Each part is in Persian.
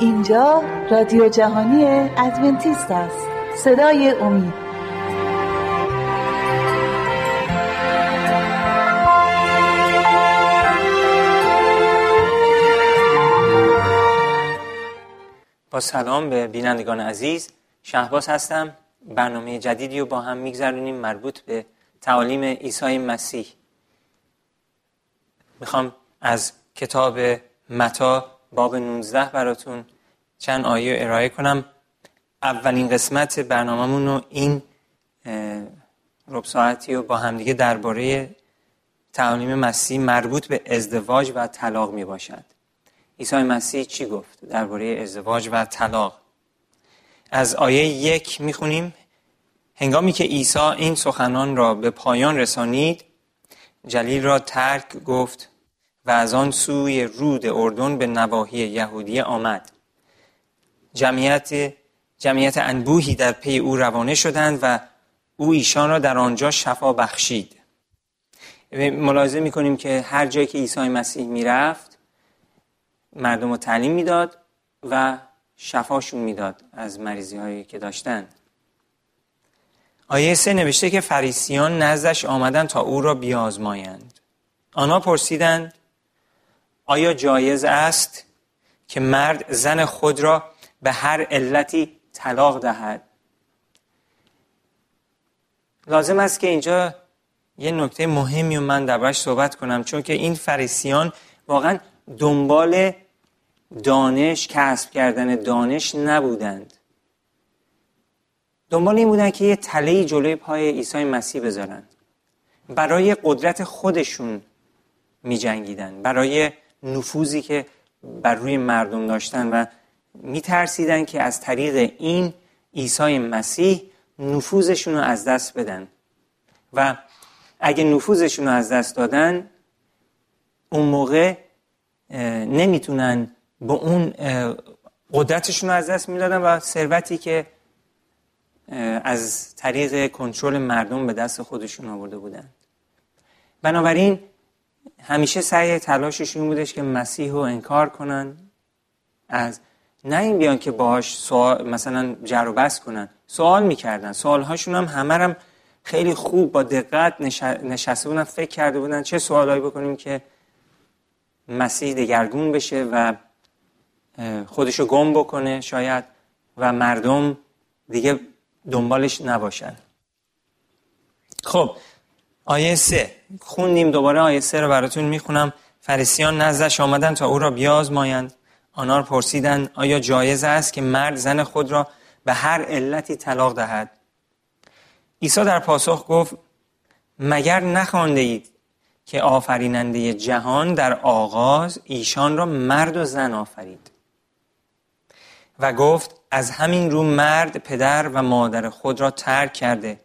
اینجا رادیو جهانی ادونتیست است. صدای امید. با سلام به بینندگان عزیز. شهباز هستم. برنامه جدیدی رو با هم میگذرونیم مربوط به تعالیم عیسی مسیح. می‌خوام از کتاب متا باب 19 براتون چند آیه ارائه کنم. اولین قسمت برنامهمون رو این رب ساعتی رو با همدیگه درباره تعالیم مسیح مربوط به ازدواج و طلاق می باشد عیسی مسیح چی گفت درباره ازدواج و طلاق؟ از آیه یک می‌خونیم. هنگامی که عیسی این سخنان را به پایان رسانید جلیل را ترک گفت و از آن سوی رود اردن به نواحی یهودی آمد. جمعیت جمعیت انبوهی در پی او روانه شدند و او ایشان را در آنجا شفا بخشید. ملاحظه می‌کنیم که هر جایی که عیسی مسیح می‌رفت مردم رو تعلیم می‌داد و شفاشون می‌داد از مریضی هایی که داشتند آیه سه نوشته که فریسیان نزدش آمدند تا او را بیازمایند. آنها پرسیدند آیا جایز است که مرد زن خود را به هر علتی طلاق دهد؟ لازم است که اینجا یه نکته مهمی رو من دربارش صحبت کنم چون که این فریسیان واقعا دنبال دانش کسب کردن دانش نبودند. دنبال این بودن که یه تله جلوی پای عیسی مسیح بذارن. برای قدرت خودشون می جنگیدن برای نفوذی که بر روی مردم داشتن و میترسیدن که از طریق این عیسی مسیح نفوذشون رو از دست بدن. و اگه نفوذشون رو از دست دادن اون موقع نمی‌تونن به اون قدرتشون رو از دست می‌دادن و ثروتی که از طریق کنترل مردم به دست خودشون آورده بودن بنابراین همیشه سعی تلاششون بودش که مسیح رو انکار کنن. از نه این بیان که باهاش سوال مثلا جر و بس کنن. سوال می‌کردن. سوالهاشون هم همه هم خیلی خوب با دقت نشسته بودن فکر کرده بودن چه سوالایی بکنیم که مسیح دگرگون بشه و خودشو گم بکنه شاید و مردم دیگه دنبالش نباشن. خب آیه سه. خوندیم. دوباره آیه سه رو براتون می‌خونم. فریسیان نزدش آمدن تا او را بیازمایند. آنها پرسیدند آیا جایز است که مرد زن خود را به هر علتی طلاق دهد؟ عیسی در پاسخ گفت مگر نخوانده اید که آفریننده جهان در آغاز ایشان را مرد و زن آفرید؟ و گفت از همین رو مرد پدر و مادر خود را ترک کرده.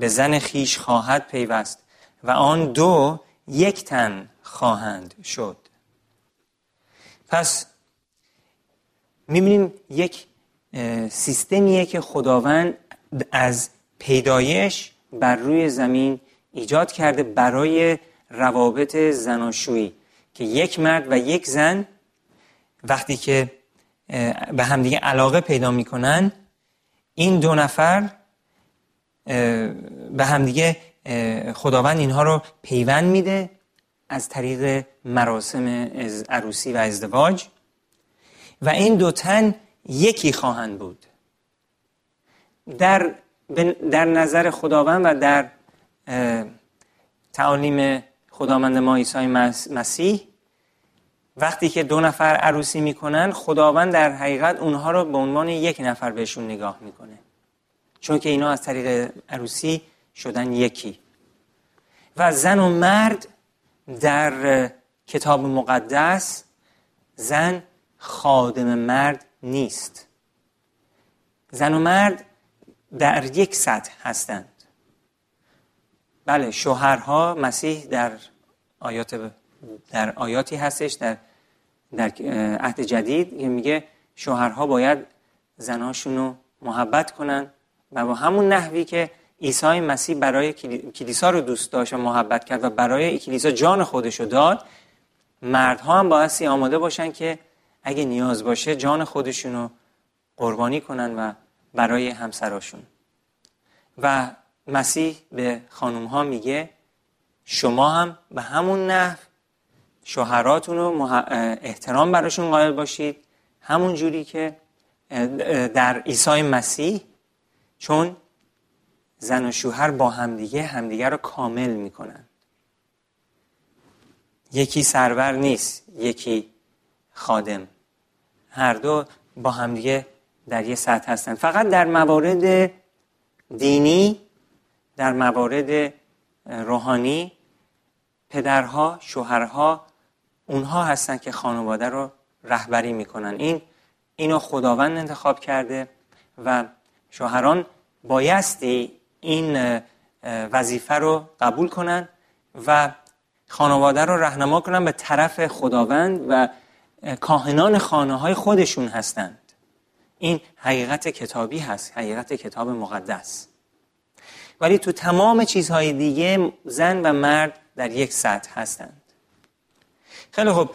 به زن خیش خواهد پیوست و آن دو یک تن خواهند شد. پس می‌بینیم یک سیستمیه که خداوند از پیدایش بر روی زمین ایجاد کرده برای روابط زناشویی که یک مرد و یک زن وقتی که به همدیگه علاقه پیدا می‌کنن این دو نفر به همدیگه خداوند اینها رو پیوند میده از طریق مراسم عروسی و ازدواج. و این دو تن یکی خواهند بود. در, در نظر خداوند و در تعالیم خداوند ما عیسی مسیح وقتی که دو نفر عروسی می‌کنن خداوند در حقیقت اونها رو به عنوان یک نفر بهشون نگاه می‌کنه. چون که اینا از طریق عروسی شدن یکی. و زن و مرد در کتاب مقدس زن خادم مرد نیست. زن و مرد در یک سطح هستند. بله شوهرها مسیح در آیات در آیاتی هستش در در عهد جدید میگه شوهرها باید زناشون رو محبت کنن. و با همون نحوی که عیسی مسیح برای کلیسا رو دوست داشت و محبت کرد و برای کلیسا جان خودش رو داد مردها هم بایستی آماده باشن که اگه نیاز باشه جان خودشونو قربانی کنن و برای همسراشون. و مسیح به خانوم ها میگه شما هم به همون نحو شوهراتون رو احترام براشون قائل باشید. همون جوری که در عیسی مسیح چون زن و شوهر با همدیگه همدیگه رو کامل می‌کنن. یکی سرور نیست یکی خادم. هر دو با همدیگه در یه سطح هستن. فقط در موارد دینی در موارد روحانی پدرها شوهرها اونها هستن که خانواده رو رهبری می‌کنن. این اینو خداوند انتخاب کرده و شوهران بایستی این وظیفه رو قبول کنن و خانواده رو رهنما کنن به طرف خداوند و کاهنان خانه های خودشون هستند. این حقیقت کتابی هست حقیقت کتاب مقدس. ولی تو تمام چیزهای دیگه زن و مرد در یک سطح هستند. خیلی خب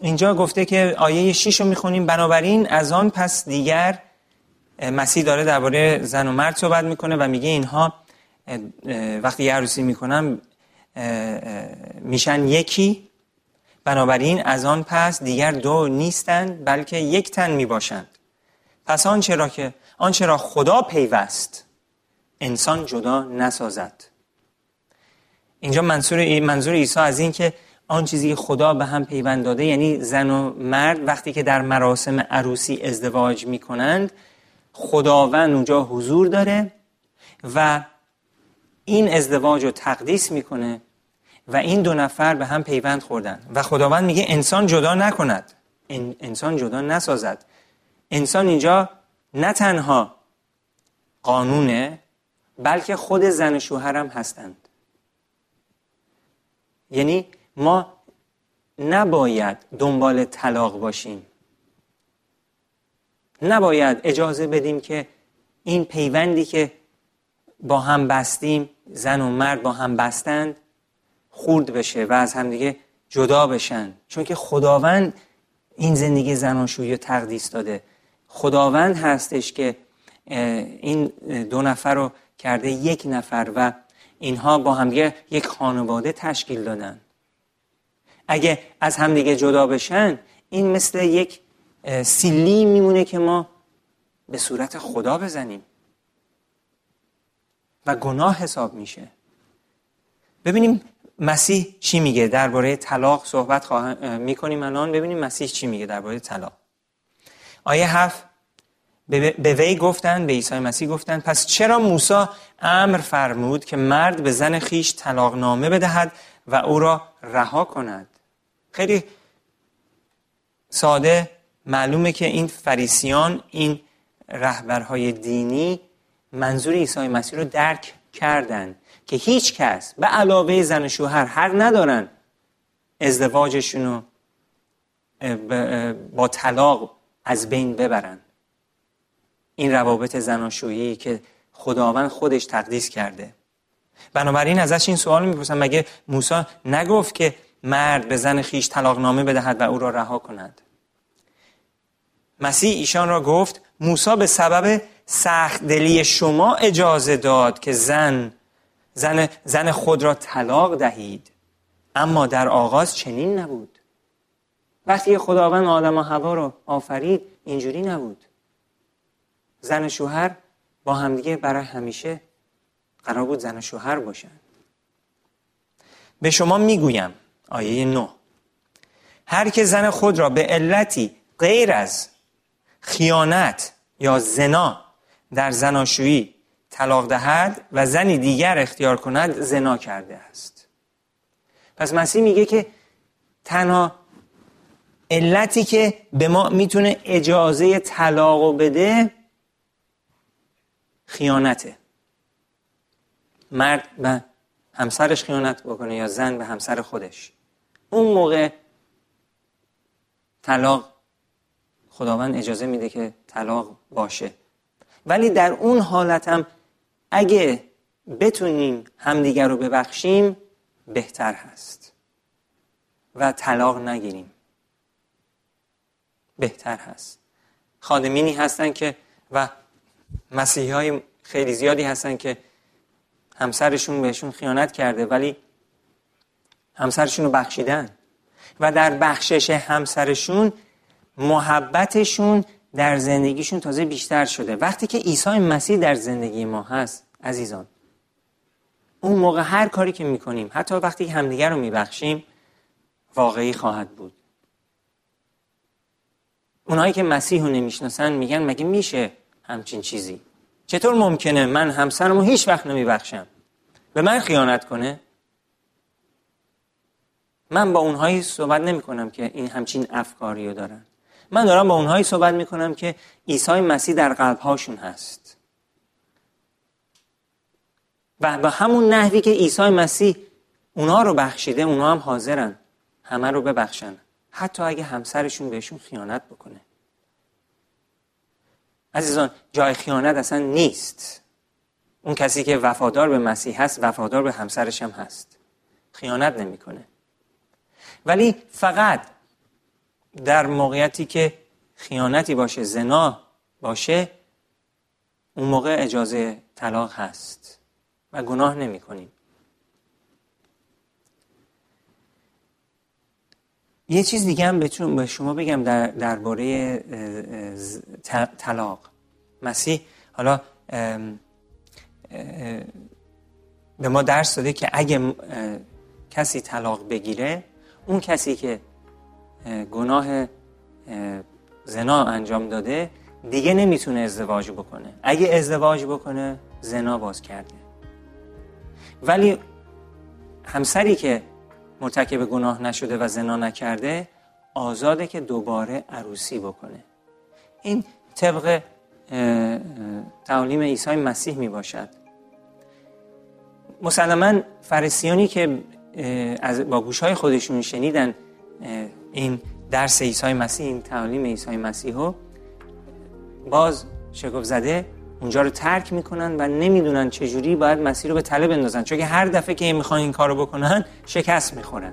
اینجا گفته که آیه 6 رو می‌خونیم. بنابراین از آن پس دیگر مسیح داره درباره زن و مرد صحبت می‌کنه و میگه اینها وقتی عروسی می‌کنن میشن یکی بنابراین از آن پس دیگر دو نیستند بلکه یک تن می‌باشند. پس آنچه را که آنچه را خدا پیوست انسان جدا نسازد. اینجا منظور منظور عیسی از این که آن چیزی خدا به هم پیوند داده یعنی زن و مرد وقتی که در مراسم عروسی ازدواج می‌کنند خداوند اونجا حضور داره و این ازدواج رو تقدیس می‌کنه و این دو نفر به هم پیوند خوردن. و خداوند میگه انسان جدا نکند. انسان جدا نسازد. انسان اینجا نه تنها قانونه بلکه خود زن و شوهرم هستند. یعنی ما نباید دنبال طلاق باشیم. نباید اجازه بدیم که این پیوندی که با هم بستیم زن و مرد با هم بستند خورد بشه و از همدیگه جدا بشن. چون که خداوند این زندگی زناشویی رو تقدیس داده. خداوند هستش که این دو نفر رو کرده یک نفر و اینها با همدیگه یک خانواده تشکیل دادن. اگه از همدیگه جدا بشن این مثل یک سیلی میمونه که ما به صورت خدا بزنیم. و گناه حساب میشه. ببینیم مسیح چی میگه؟ درباره طلاق صحبت می‌کنیم الان. ببینیم مسیح چی میگه درباره طلاق. آیه هفت. به وی گفتن به عیسی مسیح گفتن پس چرا موسی امر فرمود که مرد به زن خیش طلاق نامه بدهد و او را رها کند؟ خیلی ساده معلومه که این فریسیان این رهبرهای دینی منظور عیسی مسیح رو درک کردن که هیچ کس به علاوه زن و شوهر حق ندارن ازدواجشون رو با طلاق از بین ببرن. این روابط زناشویی که خداوند خودش تقدیس کرده. بنابراین ازش این سوال می‌پرسم مگه موسی نگفت که مرد به زن خیش طلاق نامه بدهد و او را رها کند؟ مسیح ایشان را گفت موسی به سبب سخت دلی شما اجازه داد که زن زن, زن خود را طلاق دهید. اما در آغاز چنین نبود. وقتی خداوند آدم و هوا را آفرید اینجوری نبود. زن شوهر با همدیگه برای همیشه قرار بود زن شوهر باشن. به شما می‌گویم آیه 9 هر که زن خود را به علتی غیر از خیانت یا زنا در زناشویی طلاق دهد و زنی دیگر اختیار کند زنا کرده است. پس مسیح میگه که تنها علتی که به ما می‌تونه اجازه طلاق بده خیانته. مرد به همسرش خیانت بکنه یا زن به همسر خودش. اون موقع طلاق خداوند اجازه میده که طلاق باشه. ولی در اون حالت هم اگه بتونیم همدیگر رو ببخشیم بهتر هست. و طلاق نگیریم. بهتر هست. خادمینی هستن که و مسیحی های خیلی زیادی هستن که همسرشون بهشون خیانت کرده ولی همسرشون رو بخشیدن. و در بخشش همسرشون محبتشون در زندگیشون تازه بیشتر شده. وقتی که عیسی مسیح در زندگی ما هست عزیزان اون موقع هر کاری که می‌کنیم حتی وقتی همدیگر رو میبخشیم واقعی خواهد بود. اونایی که مسیح رو نمی‌شناسن میگن مگه میشه همچین چیزی؟ چطور ممکنه من همسرمو هیچ وقت نمیبخشم؟ به من خیانت کنه؟ من با اونهایی صحبت نمی کنم که این همچین افکاری دارن. من دارم با اونهایی صحبت می کنم که عیسی مسیح در قلبهاشون هست. و به همون نحوی که عیسی مسیح اونا رو بخشیده اونا هم حاضرن همه رو ببخشن. حتی اگه همسرشون بهشون خیانت بکنه. عزیزان جای خیانت اصلا نیست. اون کسی که وفادار به مسیح هست وفادار به همسرش هم هست. خیانت نمی‌کنه. ولی فقط در موقعیتی که خیانتی باشه زنا باشه اون موقع اجازه طلاق هست و گناه نمی کنیم یه چیز دیگه هم به شما بگم در درباره طلاق. مسیح حالا به ما درس داده که اگه کسی طلاق بگیره اون کسی که گناه زنا انجام داده دیگه نمی‌تونه ازدواج بکنه. اگه ازدواج بکنه زنا باز کرده. ولی همسری که مرتکب گناه نشده و زنا نکرده آزاده که دوباره عروسی بکنه. این طبق تعالیم عیسی مسیح می باشد مسلما فرسیانی که از با گوش های خودشون شنیدن این درس عیسی مسیح این تعالیم عیسی مسیح رو باز شگفت زده اونجا رو ترک می‌کنن و نمی‌دونن چجوری باید مسیح رو به تله بندازن. چون هر دفعه که می‌خوان این کار رو بکنن شکست می‌خورن.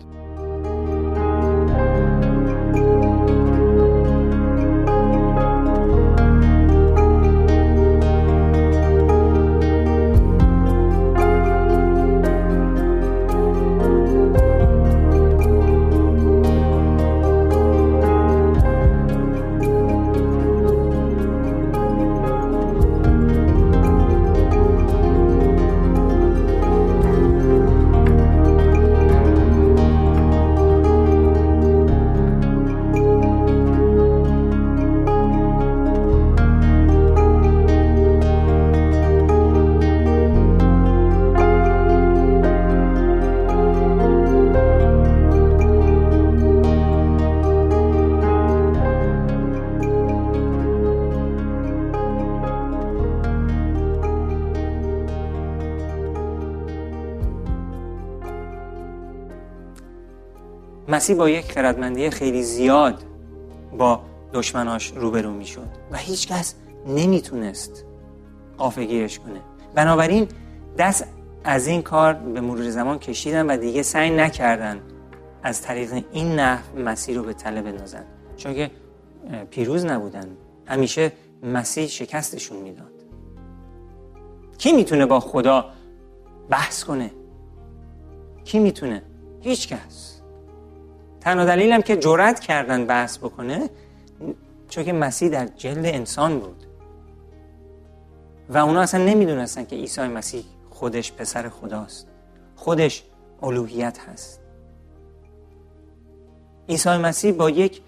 مسیح با یک خردمندی خیلی زیاد با دشمناش روبرو می‌شد و هیچکس نمی‌تونست قافگیرش کنه. بنابراین دست از این کار به مرور زمان کشیدن و دیگه سعی نکردن از طریق این نحو مسیح رو به تله بندازن. چون که پیروز نبودن. همیشه مسیح شکستشون می‌داد. کی می‌تونه با خدا بحث کنه؟ کی می‌تونه؟ هیچ کس تنها دلیلم که جرأت کردن بحث بکنه چون که مسیح در جلد انسان بود. و اونا اصلا نمی‌دونستن که عیسی مسیح خودش پسر خداست. خودش الوهیت هست. عیسی مسیح با یک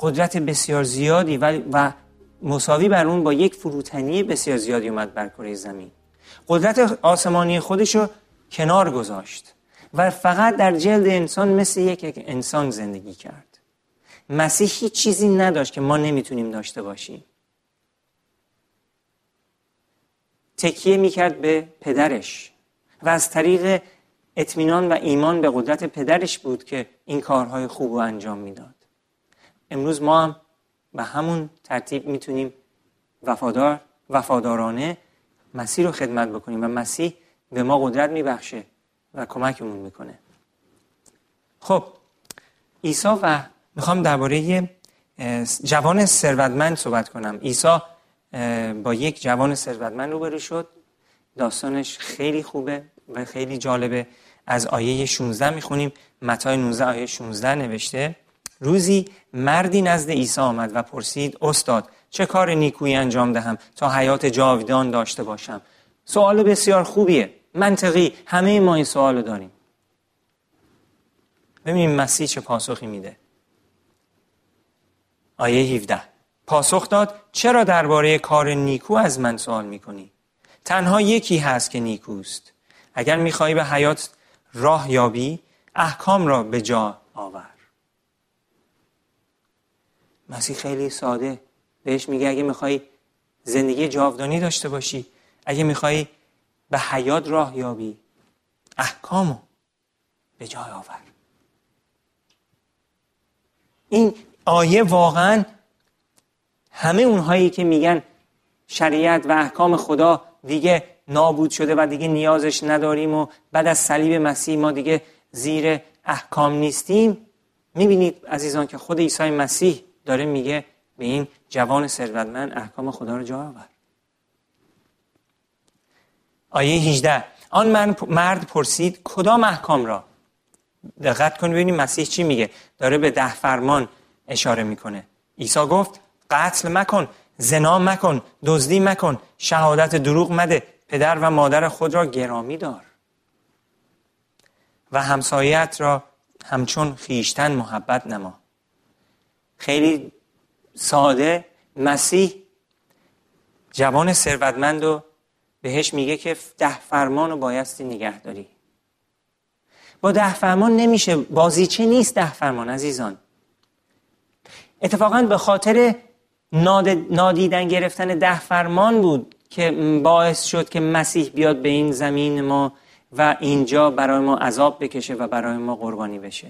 قدرت بسیار زیادی و, و مساوی بر اون با یک فروتنی بسیار زیادی اومد بر کره زمین. قدرت آسمانی خودش رو کنار گذاشت. و فقط در جلد انسان مثل یک انسان زندگی کرد. مسیح هیچ چیزی نداشت که ما نمی‌تونیم داشته باشیم. تکیه می‌کرد به پدرش و از طریق اطمینان و ایمان به قدرت پدرش بود که این کارهای خوب رو انجام می‌داد. امروز ما هم به همون ترتیب می‌تونیم وفادار وفادارانه مسیح رو خدمت بکنیم و مسیح به ما قدرت میبخشه. و کمکمون می‌کنه. خب عیسی و می‌خوام درباره جوان ثروتمند صحبت کنم. عیسی با یک جوان ثروتمند روبرو شد. داستانش خیلی خوبه و خیلی جالبه. از آیه 16 می‌خونیم. متای 19 آیه 16 نوشته روزی مردی نزد عیسی آمد و پرسید استاد چه کار نیکویی انجام دهم تا حیات جاودان داشته باشم؟ سوال بسیار خوبیه. منطقی. همه ما این سوال داریم. ببینیم مسیح چه پاسخی میده. آیه 17 پاسخ داد چرا درباره کار نیکو از من سوال می‌کنی؟ تنها یکی هست که نیکوست. اگر می‌خوای به حیات راه یابی احکام را به جا آور. مسیح خیلی ساده. بهش میگه اگه می‌خوای زندگی جاودانی داشته باشی اگه می‌خوای به حیات راه یابی. احکامو به جای آور. این آیه واقعا همه اونهایی که میگن شریعت و احکام خدا دیگه نابود شده و دیگه نیازش نداریم و بعد از صلیب مسیح ما دیگه زیر احکام نیستیم. می‌بینید عزیزان که خود عیسی مسیح داره میگه به این جوان ثروتمند احکام خدا رو جا آور. آیه 18 آن مرد پرسید کدام احکام را؟ دقت کن ببینیم مسیح چی میگه. داره به ده فرمان اشاره می‌کنه. عیسی گفت قتل مکن زنا مکن دزدی مکن شهادت دروغ مده پدر و مادر خود را گرامی دار. و همسایت را همچون خیشتن محبت نما. خیلی ساده مسیح جوان ثروتمند و بهش میگه که ده فرمان رو بایستی نگه داری. با ده فرمان نمیشه بازیچه نیست ده فرمان عزیزان. اتفاقا به خاطر نادیدن گرفتن ده فرمان بود که باعث شد که مسیح بیاد به این زمین ما و اینجا برای ما عذاب بکشه و برای ما قربانی بشه.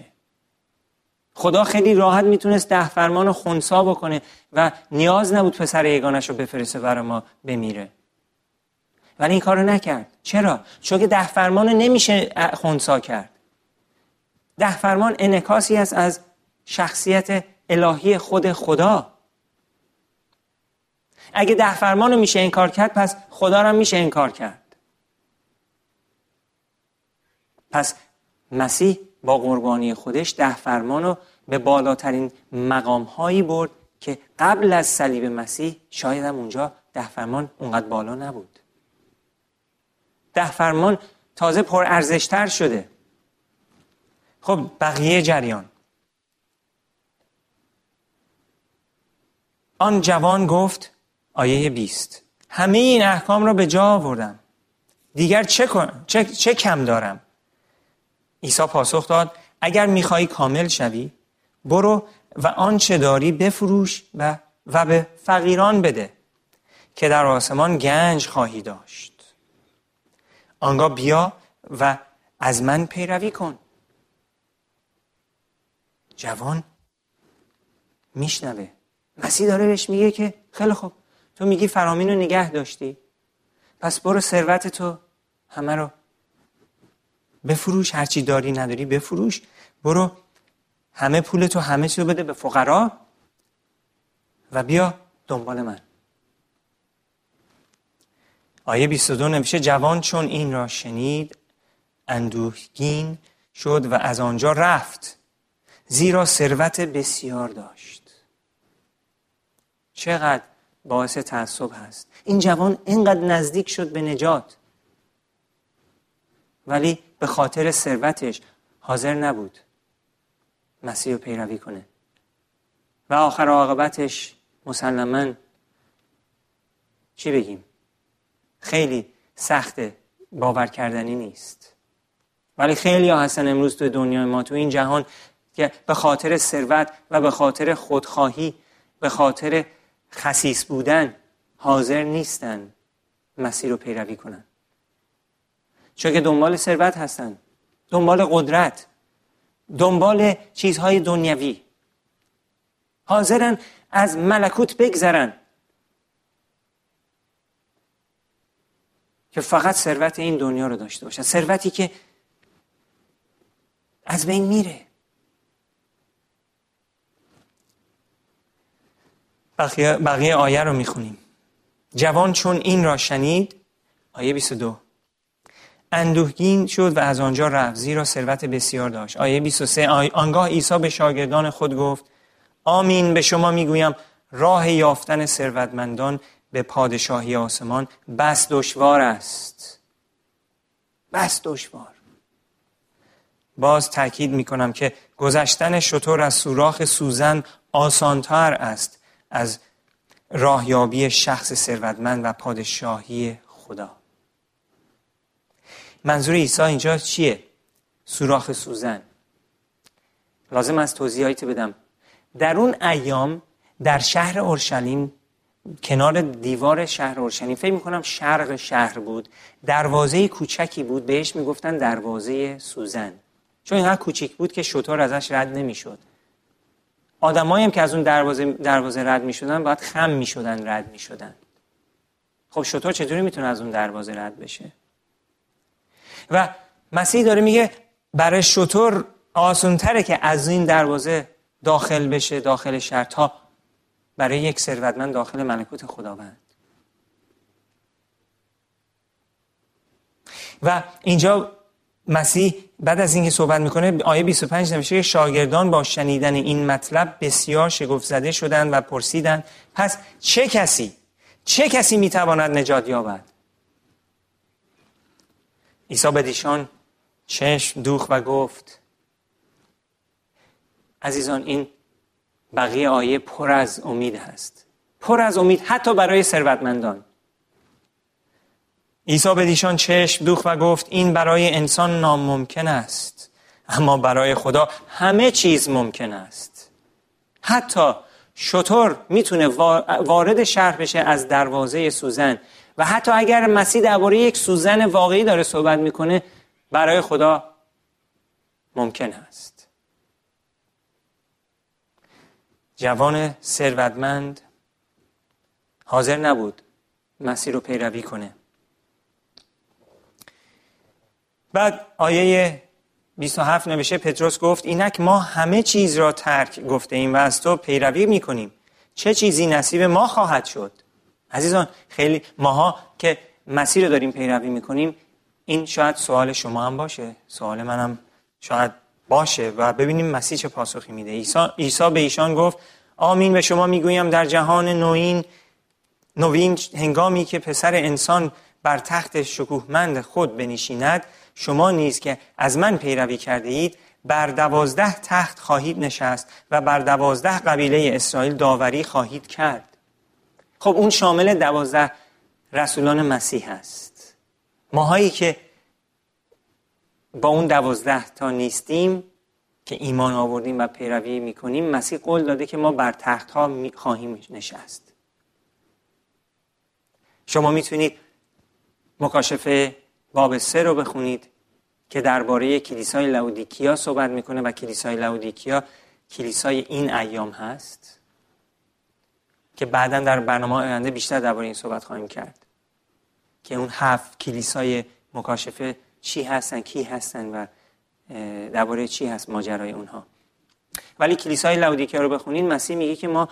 خدا خیلی راحت می‌تونست ده فرمان رو خونسا بکنه و نیاز نبود پسر یگانش رو بفرسته برای ما بمیره. ولی این کارو نکرد. چرا؟ چون که ده فرمان نمیشه خونسا کرد. ده فرمان انکاسی است از شخصیت الهی خود خدا. اگه ده فرمان رو میشه انکار کرد پس خدا رو میشه انکار کرد. پس مسیح با قربانی خودش ده فرمان رو به بالاترین مقام هایی برد که قبل از صلیب مسیح شاید هم اونجا ده فرمان اونقدر بالا نبود. ده فرمان تازه پر ارزشتر شده. خب بقیه جریان. آن جوان گفت آیه 20 همه این احکام را به جا آوردم. دیگر چه, چه, چه کم دارم؟ عیسی پاسخ داد اگر میخوایی کامل شوی برو و آنچه داری بفروش و, و به فقیران بده که در آسمان گنج خواهی داشت. آنگاه بیا و از من پیروی کن. جوان میشنوه. مسیح داره بهش میگه که خیلی خوب تو میگی فرامین رو نگه داشتی. پس برو ثروت تو همه رو. بفروش هرچی داری نداری بفروش. برو همه پول تو همه چی رو بده به فقرا و بیا دنبال من. آیه 22 نوشته جوان چون این را شنید اندوهگین شد و از آنجا رفت زیرا ثروت بسیار داشت. چقدر باعث تعصب هست. این جوان اینقدر نزدیک شد به نجات. ولی به خاطر ثروتش حاضر نبود مسیح رو پیروی کنه. و آخر عاقبتش مسلما چی بگیم؟ خیلی سخت باور کردنی نیست. ولی خیلی ها هستن امروز تو دنیای ما تو این جهان که به خاطر ثروت و به خاطر خودخواهی به خاطر خسیس بودن حاضر نیستن مسیر رو پیروی کنن. چون که دنبال ثروت هستن دنبال قدرت دنبال چیزهای دنیوی. حاضرن از ملکوت بگذرن. که فقط ثروت این دنیا رو داشته باشن. ثروتی که از بین میره. بقیه, بقیه آیه رو می‌خونیم. جوان چون این را شنید آیه 22 اندوهگین شد و از آنجا رفت زیرا ثروت بسیار داشت. آیه 23 آنگاه عیسی به شاگردان خود گفت آمین به شما می‌گویم راه یافتن ثروتمندان به پادشاهی آسمان بس دشوار است. بس دشوار. باز تاکید می کنم که گذشتن شطور از سوراخ سوزن آسانتر است از راهیابی شخص ثروتمند و پادشاهی خدا. منظور عیسی اینجا چیه؟ سوراخ سوزن. لازم است توضیحاتی بدم. در اون ایام در شهر اورشلیم کنار دیوار شهر اورشلیم. فکر می‌کنم شرق شهر بود. دروازه کوچکی بود. بهش می‌گفتن دروازه سوزن. چون اینقدر کوچیک بود که شطور ازش رد نمی‌شد. آدمایی هم که از اون دروازه دروازه رد می‌شدن باید خم می‌شدن رد می‌شدن. خب شطور چطوری می‌تونه از اون دروازه رد بشه؟ و مسیح داره میگه برای شطور آسونتره که از این دروازه داخل بشه داخل شهر تا برای یک ثروتمند داخل ملکوت خداوند. و اینجا مسیح بعد از اینکه صحبت می‌کنه آیه 25 نوشته که شاگردان با شنیدن این مطلب بسیار شگفت زده شدند و پرسیدند پس چه کسی چه کسی می‌تواند نجات یابد؟ عیسی به دیشان چشم دوخ و گفت عزیزان این بقیه آیه پر از امید هست. پر از امید حتی برای ثروتمندان. عیسی به دیشان چشم دوخ و گفت این برای انسان ناممکن است اما برای خدا همه چیز ممکن است. حتی شطور می‌تونه وارد شهر بشه از دروازه سوزن. و حتی اگر مسیح درباره یک سوزن واقعی داره صحبت می‌کنه برای خدا ممکن است. جوان ثروتمند حاضر نبود مسیح رو پیروی کنه. بعد آیه 27 نوشته پتروس گفت اینک ما همه چیز را ترک گفته ایم و از تو پیروی می‌کنیم. چه چیزی نصیب ما خواهد شد؟ عزیزان خیلی ماها که مسیر رو داریم پیروی می‌کنیم این شاید سوال شما هم باشه. سوال منم شاید باشه و ببینیم مسیح چه پاسخی میده. عیسی, عیسی به ایشان گفت آمین به شما می‌گویم در جهان نوین نوین هنگامی که پسر انسان بر تخت شکوهمند خود بنشیند شما نیز که از من پیروی کرده اید بر دوازده تخت خواهید نشست و بر دوازده قبیله اسرائیل داوری خواهید کرد. خب اون شامل دوازده رسولان مسیح هست. ماهایی که با اون دوازده تا نیستیم که ایمان آوردیم و پیروی می‌کنیم مسیح قول داده که ما بر تخت ها خواهیم نشست. شما می‌تونید مکاشفه باب سه رو بخونید که درباره کلیسای لاودیکیا صحبت می‌کنه و کلیسای لاودیکیا کلیسای این ایام هست که بعدا در برنامه آینده بیشتر درباره این صحبت خواهیم کرد که اون هفت کلیسای مکاشفه چی هستن کی هستن و درباره چی هست ماجرای اونها. ولی کلیسای لاودیکیا رو بخونین مسیح میگه که ما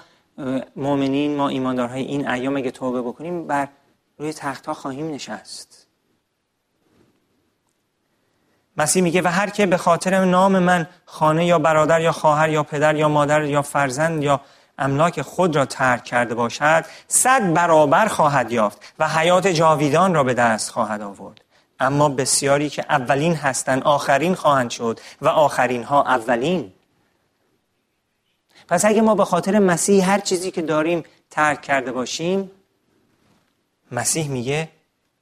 مؤمنین ما ایماندارهای این ایام اگه توبه بکنیم بر روی تختها خواهیم نشست. مسیح میگه و هر که به خاطر نام من خانه یا برادر یا خواهر یا پدر یا مادر یا فرزند یا املاک خود را ترک کرده باشد صد برابر خواهد یافت و حیات جاویدان را به دست خواهد آورد. اما بسیاری که اولین هستند آخرین خواهند شد و آخرین ها اولین. پس اگه ما به خاطر مسیح هر چیزی که داریم ترک کرده باشیم مسیح میگه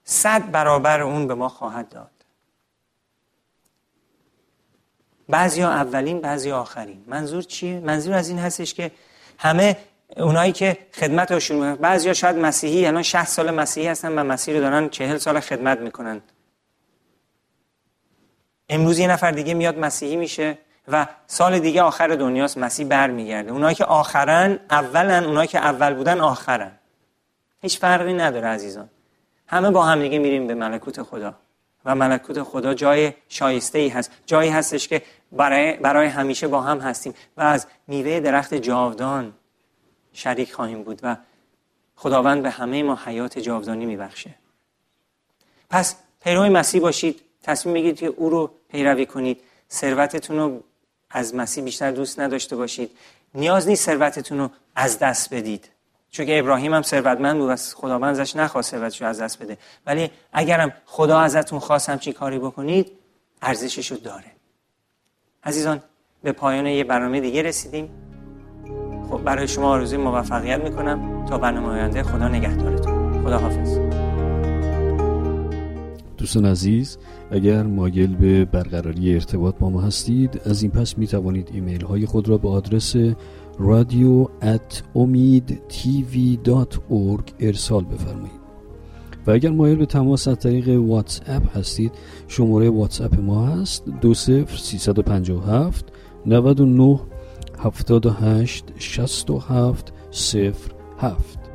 صد برابر اون به ما خواهد داد. بعضی اولین بعضی آخرین. منظور چیه؟ منظور از این هستش که همه اونایی که خدمتشون بعضی ها شاید مسیحی الان 60 سال مسیحی هستن و مسیح رو دارن 40 سال خدمت می‌کنن. امروز یه نفر دیگه میاد مسیحی میشه و سال دیگه آخر دنیاست مسیح برمیگرده. اونایی که آخرن اولن اونایی که اول بودن آخرن. هیچ فرقی نداره عزیزان. همه با هم دیگه میریم به ملکوت خدا. و ملکوت خدا جای شایسته ای هست. جایی هستش که برای, برای همیشه با هم هستیم و از میوه درخت جاودان شریک خواهیم بود و خداوند به همه ما حیات جاودانی میبخشه. پس پیرو مسیح باشید. تصمیم بگیرید که او رو پیروی کنید. ثروتتون رو از مسیح بیشتر دوست نداشته باشید. نیاز نیست ثروتتون رو از دست بدید. چون که ابراهیم هم ثروتمند بود و خداوند ازش نخواست ثروتش رو از دست بده. ولی اگرم خدا ازتون خواست همچین کاری بکنید ارزشش رو داره. عزیزان به پایان یه برنامه دیگه رسیدیم. خب برای شما آرزوی موفقیت می‌کنم. تا برنامه آینده خدا نگهدارتون. خدا حافظ دوستان عزیز اگر مایل به برقراری ارتباط با ما هستید از این پس می توانید ایمیل های خود را به آدرس radio at Omid TV dot ارسال بفرمایید. و اگر مایل به تماس از طریق واتس اپ هستید شماره واتس اپ ما هست 20357 99 78 67 07